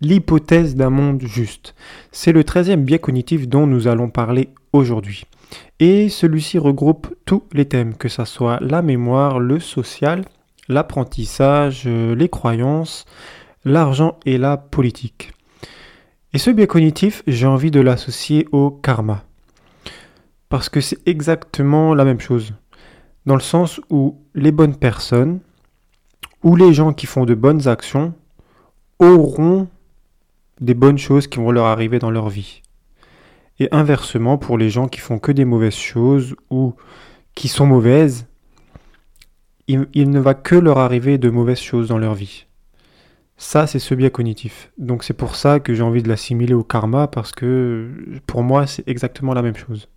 l'hypothèse d'un monde juste. C'est le treizième biais cognitif dont nous allons parler aujourd'hui. Et celui-ci regroupe tous les thèmes, que ce soit la mémoire, le social, l'apprentissage, les croyances, l'argent et la politique. Et ce biais cognitif, j'ai envie de l'associer au karma. Parce que c'est exactement la même chose. Dans le sens où les bonnes personnes, ou les gens qui font de bonnes actions, auront des bonnes choses qui vont leur arriver dans leur vie. Et inversement, pour les gens qui font que des mauvaises choses ou qui sont mauvaises, il, ne va que leur arriver de mauvaises choses dans leur vie. Ça, c'est ce biais cognitif. Donc c'est pour ça que j'ai envie de l'assimiler au karma, parce que pour moi, c'est exactement la même chose.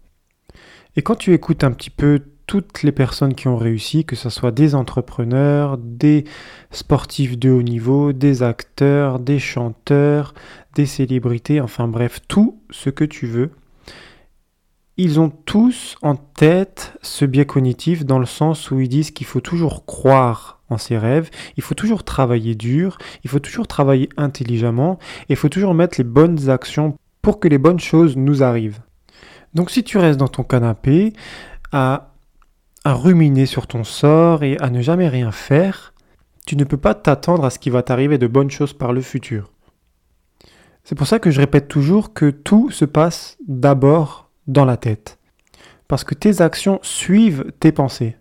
Et quand tu écoutes un petit peu toutes les personnes qui ont réussi, que ce soit des entrepreneurs, des sportifs de haut niveau, des acteurs, des chanteurs, des célébrités, enfin bref, tout ce que tu veux. Ils ont tous en tête ce biais cognitif dans le sens où ils disent qu'il faut toujours croire en ses rêves, il faut toujours travailler dur, il faut toujours travailler intelligemment, et il faut toujours mettre les bonnes actions pour que les bonnes choses nous arrivent. Donc si tu restes dans ton canapé à à ruminer sur ton sort et à ne jamais rien faire, tu ne peux pas t'attendre à ce qui va t'arriver de bonnes choses par le futur. C'est pour ça que je répète toujours que tout se passe d'abord dans la tête. Parce que tes actions suivent tes pensées.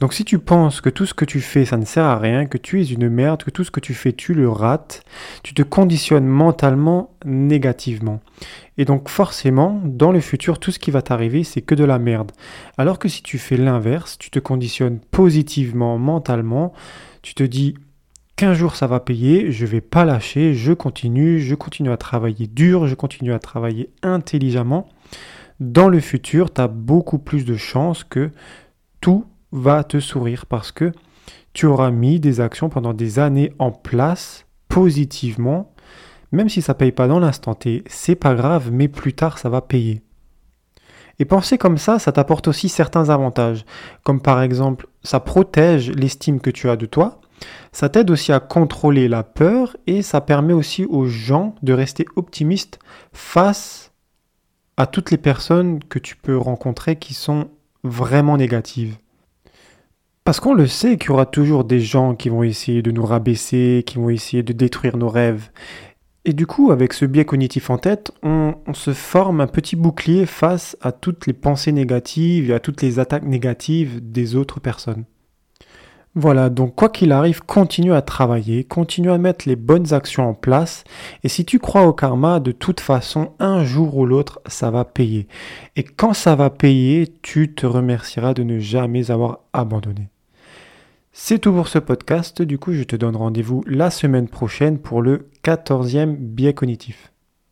Donc si tu penses que tout ce que tu fais, ça ne sert à rien, que tu es une merde, que tout ce que tu fais, tu le rates, tu te conditionnes mentalement négativement. Et donc forcément, dans le futur, tout ce qui va t'arriver, c'est que de la merde. Alors que si tu fais l'inverse, tu te conditionnes positivement, mentalement, tu te dis qu'un jour ça va payer, je vais pas lâcher, je continue, je continue à travailler dur, je continue à travailler intelligemment. Dans le futur, tu as beaucoup plus de chances que tout va te sourire parce que tu auras mis des actions pendant des années en place positivement. Même si ça paye pas dans l'instant T, c'est pas grave, mais plus tard ça va payer. Et penser comme ça, ça t'apporte aussi certains avantages, comme par exemple, ça protège l'estime que tu as de toi, ça t'aide aussi à contrôler la peur et ça permet aussi aux gens de rester optimistes face à toutes les personnes que tu peux rencontrer qui sont vraiment négatives. Parce qu'on le sait qu'il y aura toujours des gens qui vont essayer de nous rabaisser, qui vont essayer de détruire nos rêves. Et du coup, avec ce biais cognitif en tête, on, se forme un petit bouclier face à toutes les pensées négatives et à toutes les attaques négatives des autres personnes. Voilà, donc quoi qu'il arrive, continue à travailler, continue à mettre les bonnes actions en place, et si tu crois au karma, de toute façon, un jour ou l'autre, ça va payer. Et quand ça va payer, tu te remercieras de ne jamais avoir abandonné. C'est tout pour ce podcast. Du coup, je te donne rendez-vous la semaine prochaine pour le 14e biais cognitif.